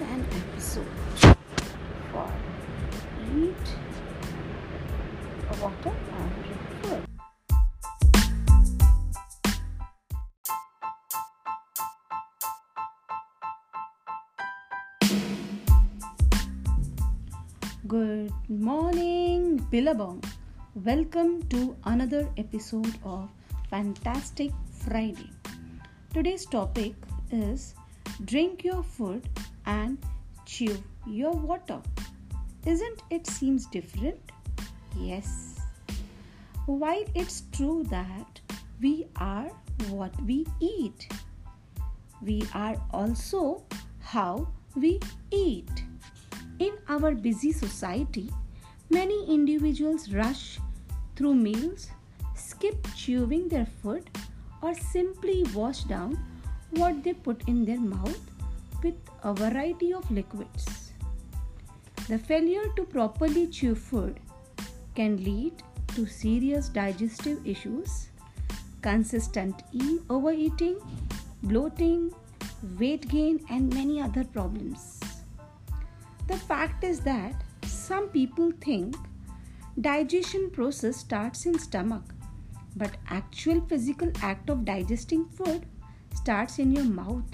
an episode for eat water and food. Good morning, Billabong. Welcome to another episode of Fantastic Friday. Today's topic is drink your food and chew your water. Isn't it seems different? Yes. While it's true that we are what we eat, we are also how we eat. In our busy society, many individuals rush through meals, skip chewing their food, or simply wash down what they put in their mouth with a variety of liquids. The failure to properly chew food can lead to serious digestive issues, consistent e- overeating, bloating, weight gain, and many other problems. The fact is that some people think digestion process starts in stomach, but actual physical act of digesting food starts in your mouth,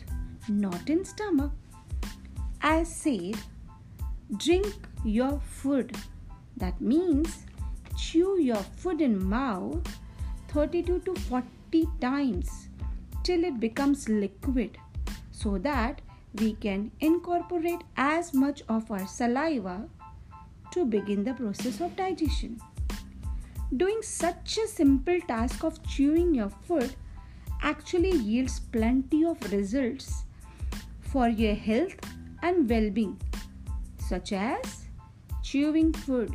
not in stomach. As said, drink your food. That means chew your food in mouth 32 to 40 times till it becomes liquid so that we can incorporate as much of our saliva to begin the process of digestion. Doing such a simple task of chewing your food actually yields plenty of results for your health and well being, such as chewing food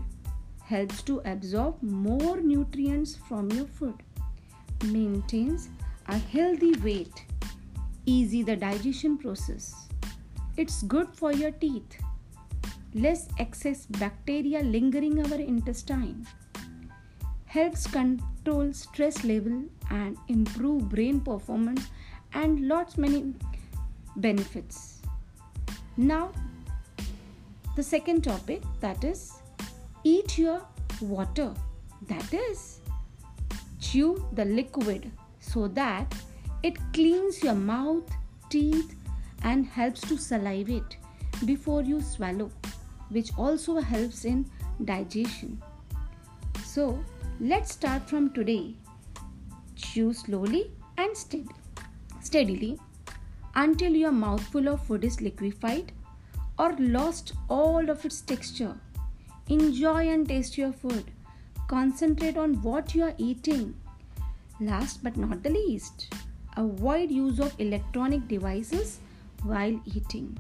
helps to absorb more nutrients from your food, maintains a healthy weight, easy the digestion process. It's good for your teeth, less excess bacteria lingering our intestine, helps control stress level and improve brain performance and lots many benefits. Now the second topic that is eat your water. That is chew the liquid so that it cleans your mouth teeth and helps to salivate before you swallow which also helps in digestion. So let's start from today. Chew slowly and steadily until your mouthful of food is liquefied or lost all of its texture. Enjoy and taste your food. Concentrate on what you are eating. Last but not the least avoid use of electronic devices while eating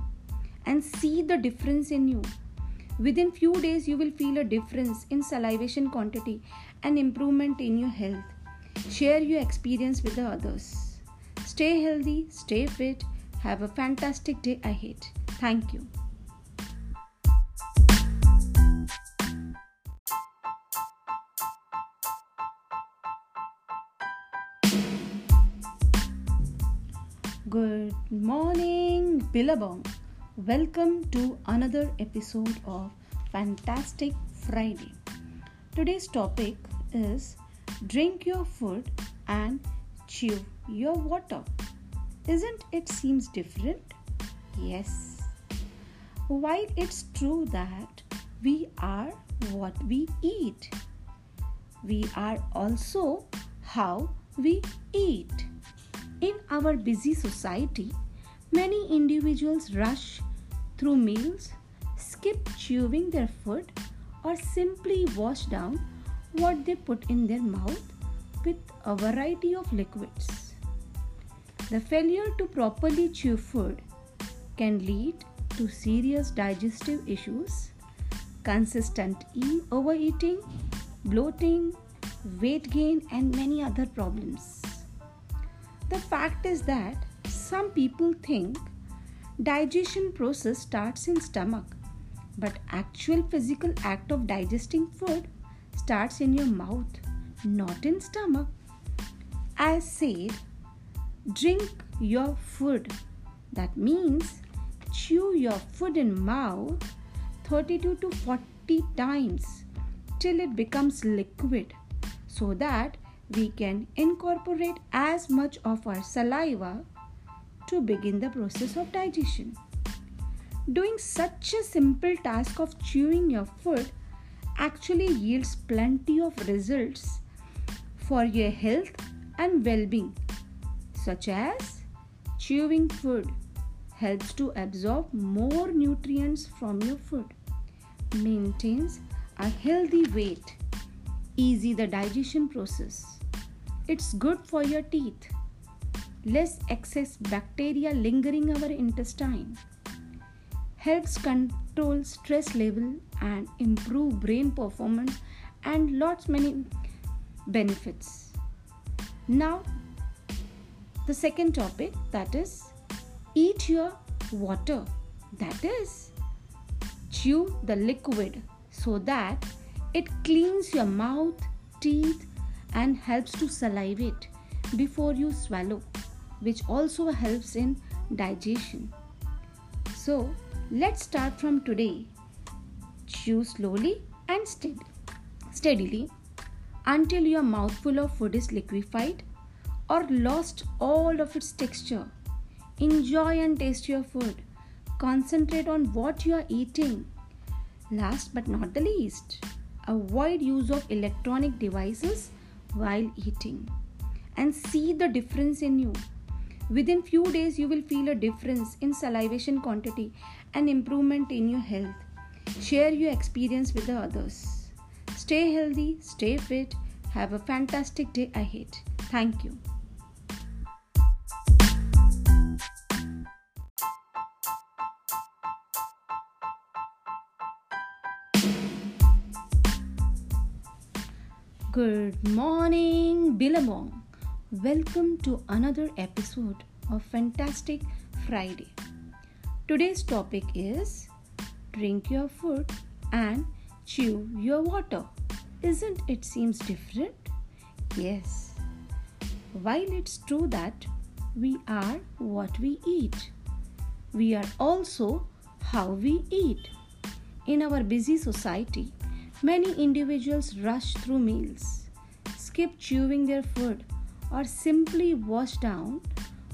and see the difference in you. Within few days you will feel a difference in salivation quantity and improvement in your health. Share your experience with the others stay healthy stay fit have a fantastic day ahead thank you Good morning, Billabong. Welcome to another episode of Fantastic Friday. Today's topic is drink your food and chew your water. Isn't it seems different? Yes. While it's true that we are what we eat, we are also how we eat. In our busy society, many individuals rush through meals, skip chewing their food, or simply wash down what they put in their mouth with a variety of liquids. The failure to properly chew food can lead to serious digestive issues, consistent e- overeating, bloating, weight gain, and many other problems. The fact is that some people think digestion process starts in stomach, but actual physical act of digesting food starts in your mouth, not in stomach. As said, drink your food. That means chew your food in mouth 32 to 40 times till it becomes liquid so that we can incorporate as much of our saliva to begin the process of digestion. Doing such a simple task of chewing your food actually yields plenty of results for your health and well being, such as chewing food helps to absorb more nutrients from your food, maintains a healthy weight, easy the digestion process. It's good for your teeth, less excess bacteria lingering our intestine, helps control stress level and improve brain performance and lots many benefits. Now the second topic that is eat your water. That is chew the liquid so that it cleans your mouth teeth and helps to salivate before you swallow which also helps in digestion. So let's start from today. Chew slowly and steady, steadily until your mouthful of food is liquefied or lost all of its texture Enjoy and taste your food. Concentrate on what you are eating. Last but not the least, avoid use of electronic devices while eating and see the difference in you. Within few days you will feel a difference in salivation quantity and improvement in your health. Share your experience with the others. Stay healthy, stay fit, have a fantastic day ahead. Thank you. Good morning, Billabong. Welcome to another episode of Fantastic Friday. Today's topic is drink your food and chew your water. Isn't it seems different? Yes. While it's true that we are what we eat, we are also how we eat. In our busy society, Many individuals rush through meals, skip chewing their food, or simply wash down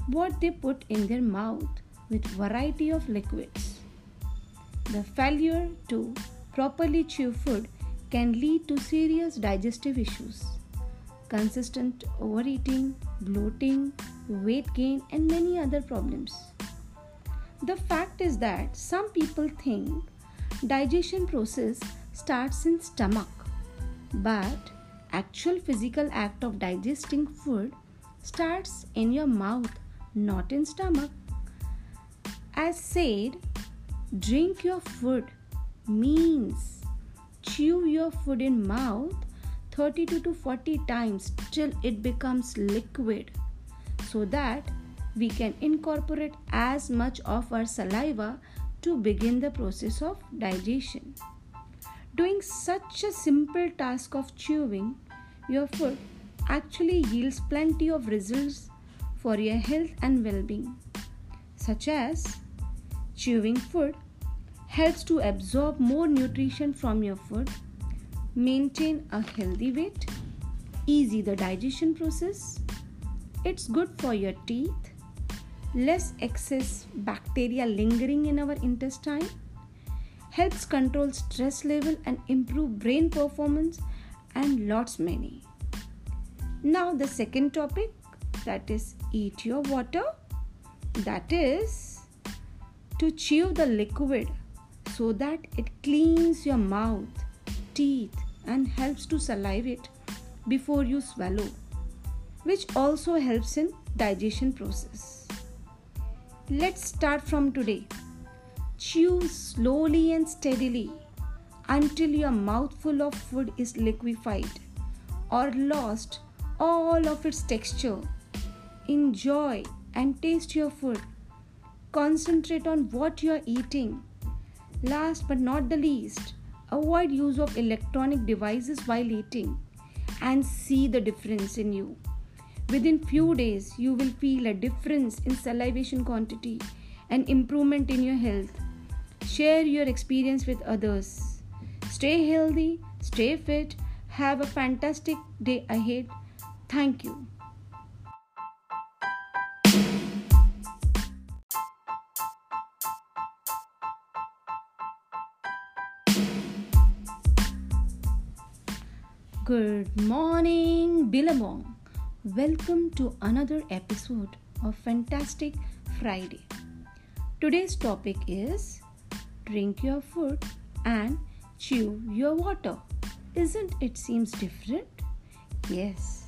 what they put in their mouth with variety of liquids. The failure to properly chew food can lead to serious digestive issues, consistent overeating, bloating, weight gain, and many other problems. The fact is that some people think digestion process starts in stomach. But actual physical act of digesting food starts in your mouth not in stomach. As said drink your food means chew your food in mouth 32 to 40 times till it becomes liquid so that we can incorporate as much of our saliva to begin the process of digestion Doing such a simple task of chewing your food actually yields plenty of results for your health and well being, such as chewing food helps to absorb more nutrition from your food, maintain a healthy weight, easy the digestion process, it's good for your teeth, less excess bacteria lingering in our intestine helps control stress level and improve brain performance and lots many. Now the second topic that is eat your water. That is to chew the liquid so that it cleans your mouth teeth and helps to salivate before you swallow which also helps in digestion process. Let's start from today Chew slowly and steadily until your mouthful of food is liquefied or lost all of its texture. Enjoy and taste your food. Concentrate on what you are eating. Last but not the least, avoid use of electronic devices while eating and see the difference in you. Within few days, you will feel a difference in salivation quantity and improvement in your health. Share your experience with others. Stay healthy, stay fit, have a fantastic day ahead. Thank you. Good morning, Billabong. Welcome to another episode of Fantastic Friday. Today's topic is drink your food and chew your water. Isn't it seems different? Yes.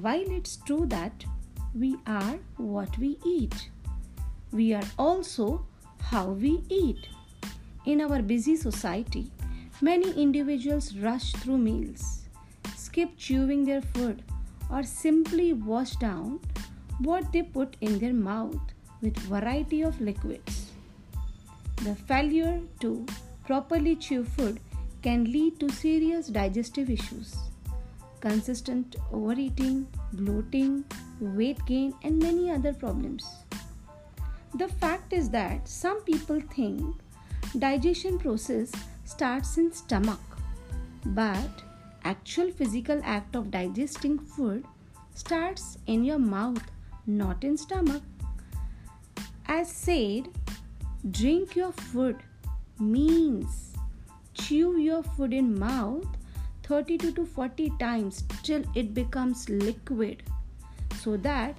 While it's true that we are what we eat, we are also how we eat. In our busy society, Many individuals rush through meals, skip chewing their food, or simply wash down what they put in their mouth with variety of liquids. The failure to properly chew food can lead to serious digestive issues, consistent overeating, bloating, weight gain, and many other problems. The fact is that some people think digestion process starts in stomach but actual physical act of digesting food starts in your mouth not in stomach as said drink your food means chew your food in mouth 32 to 40 times till it becomes liquid so that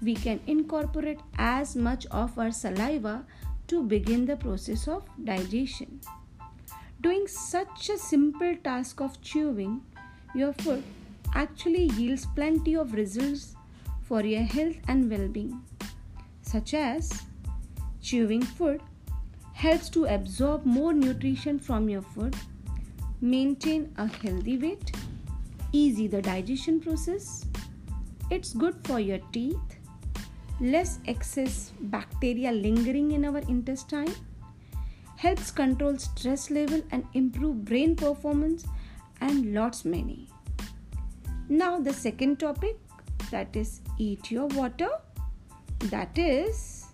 we can incorporate as much of our saliva to begin the process of digestion. Doing such a simple task of chewing your food actually yields plenty of results for your health and well being, such as chewing food helps to absorb more nutrition from your food, maintain a healthy weight, easy the digestion process, it's good for your teeth, less excess bacteria lingering in our intestine helps control stress level and improve brain performance and lots many. Now the second topic that is eat your water that is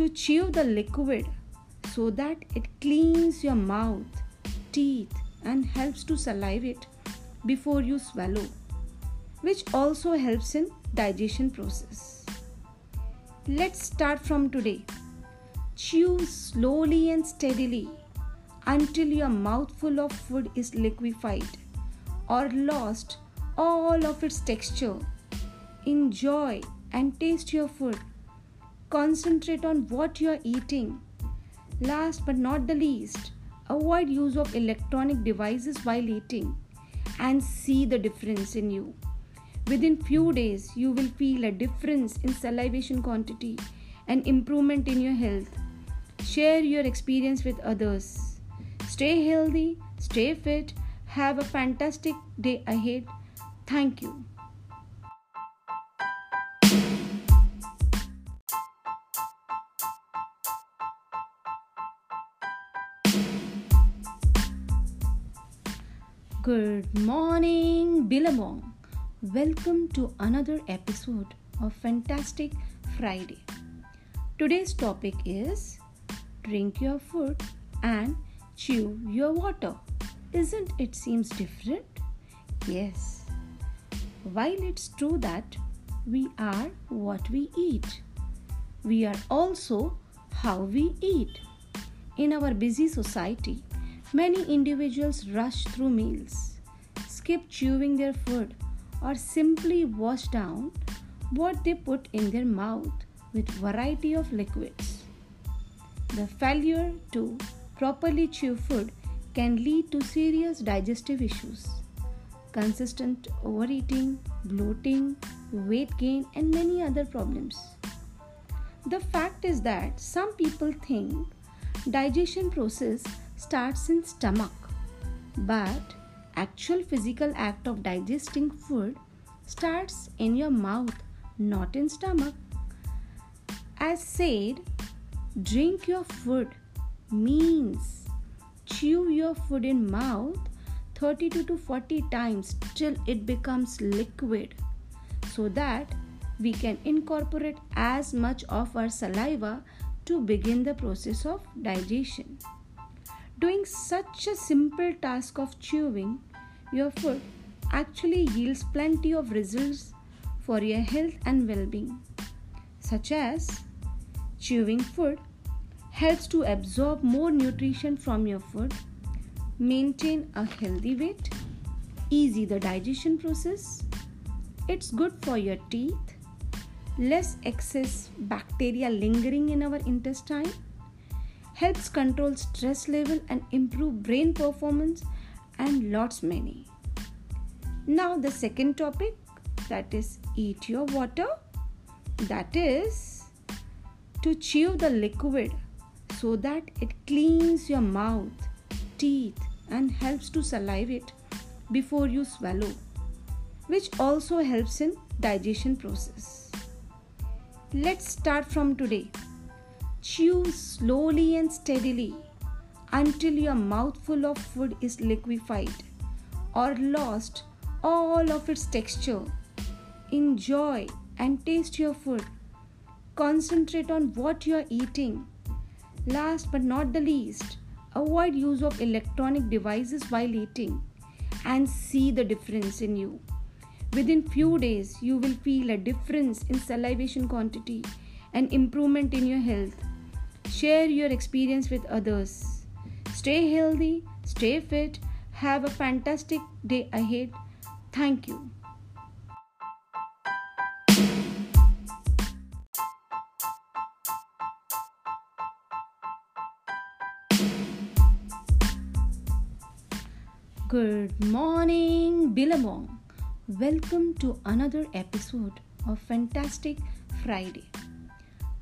to chew the liquid so that it cleans your mouth teeth and helps to salivate before you swallow which also helps in digestion process let's start from today Chew slowly and steadily until your mouthful of food is liquefied or lost all of its texture. Enjoy and taste your food. Concentrate on what you are eating. Last but not the least, avoid use of electronic devices while eating and see the difference in you. Within few days, you will feel a difference in salivation quantity and improvement in your health. Share your experience with others. Stay healthy, stay fit, have a fantastic day ahead. Thank you. Good morning, Billabong. Welcome to another episode of Fantastic Friday. Today's topic is drink your food and chew your water. Isn't it seems different? Yes. While it's true that we are what we eat, we are also how we eat. In our busy society, many individuals rush through meals, skip chewing their food, or simply wash down what they put in their mouth with variety of liquids. The failure to properly chew food can lead to serious digestive issues, consistent overeating, bloating, weight gain, and many other problems. The fact is that some people think digestion process starts in stomach, but actual physical act of digesting food starts in your mouth, not in stomach. As said, Drink your food means chew your food in mouth 32 to 40 times till it becomes liquid so that we can incorporate as much of our saliva to begin the process of digestion. Doing such a simple task of chewing your food actually yields plenty of results for your health and well being, such as chewing food helps to absorb more nutrition from your food, maintain a healthy weight, easy the digestion process, it's good for your teeth, less excess bacteria lingering in our intestine, helps control stress level and improve brain performance and lots many. Now the second topic that is eat your water that is to chew the liquid so that it cleans your mouth, teeth and helps to salivate before you swallow which also helps in digestion process. Let's start from today. Chew slowly and steadily until your mouthful of food is liquefied or lost all of its texture. Enjoy and taste your food. Concentrate on what you are eating. Last but not the least, avoid use of electronic devices while eating and see the difference in you. Within few days, you will feel a difference in salivation quantity and improvement in your health. Share your experience with others. Stay healthy, stay fit, have a fantastic day ahead. Thank you. Good morning, Billabong. Welcome to another episode of Fantastic Friday.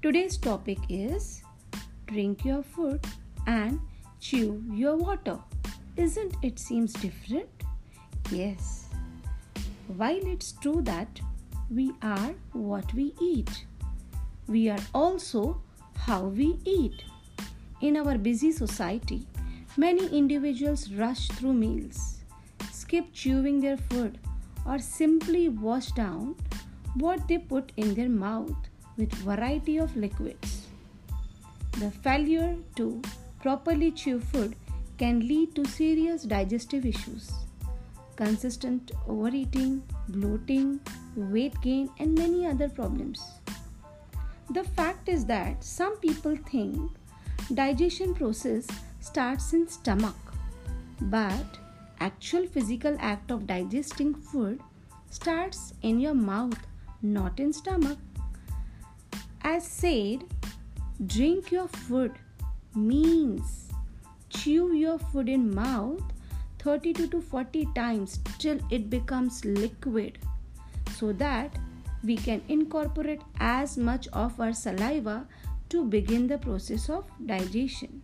Today's topic is drink your food and chew your water. Isn't it seems different? Yes. While it's true that we are what we eat, we are also how we eat. In our busy society, many individuals rush through meals, skip chewing their food or simply wash down what they put in their mouth with variety of liquids. The failure to properly chew food can lead to serious digestive issues, consistent overeating, bloating, weight gain, and many other problems. The fact is that some people think digestion process starts in stomach, but actual physical act of digesting food starts in your mouth, not in stomach. As said, drink your food means chew your food in mouth 32 to 40 times till it becomes liquid so that we can incorporate as much of our saliva to begin the process of digestion.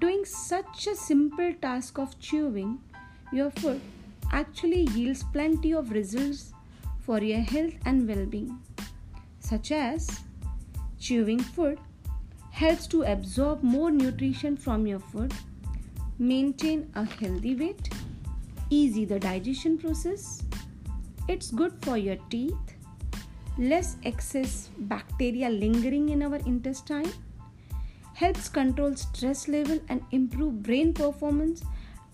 Doing such a simple task of chewing your food actually yields plenty of results for your health and well being, such as chewing food helps to absorb more nutrition from your food, maintain a healthy weight, easy the digestion process, it's good for your teeth, less excess bacteria lingering in our intestine helps control stress level and improve brain performance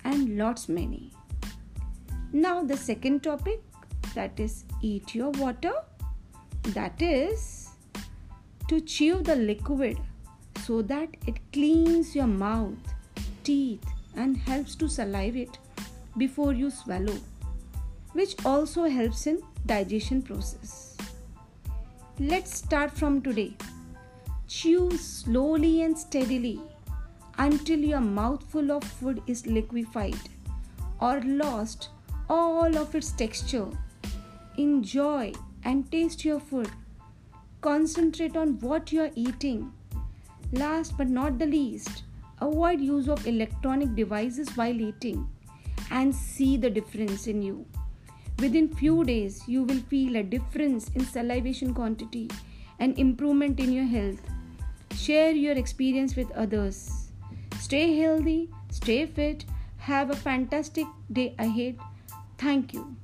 and lots many. Now the second topic that is eat your water that is to chew the liquid so that it cleans your mouth teeth and helps to salivate before you swallow which also helps in digestion process let's start from today Chew slowly and steadily until your mouthful of food is liquefied or lost all of its texture. Enjoy and taste your food. Concentrate on what you are eating. Last but not the least, avoid use of electronic devices while eating and see the difference in you. Within few days, you will feel a difference in salivation quantity and improvement in your health. Share your experience with others. Stay healthy, stay fit, have a fantastic day ahead. Thank you.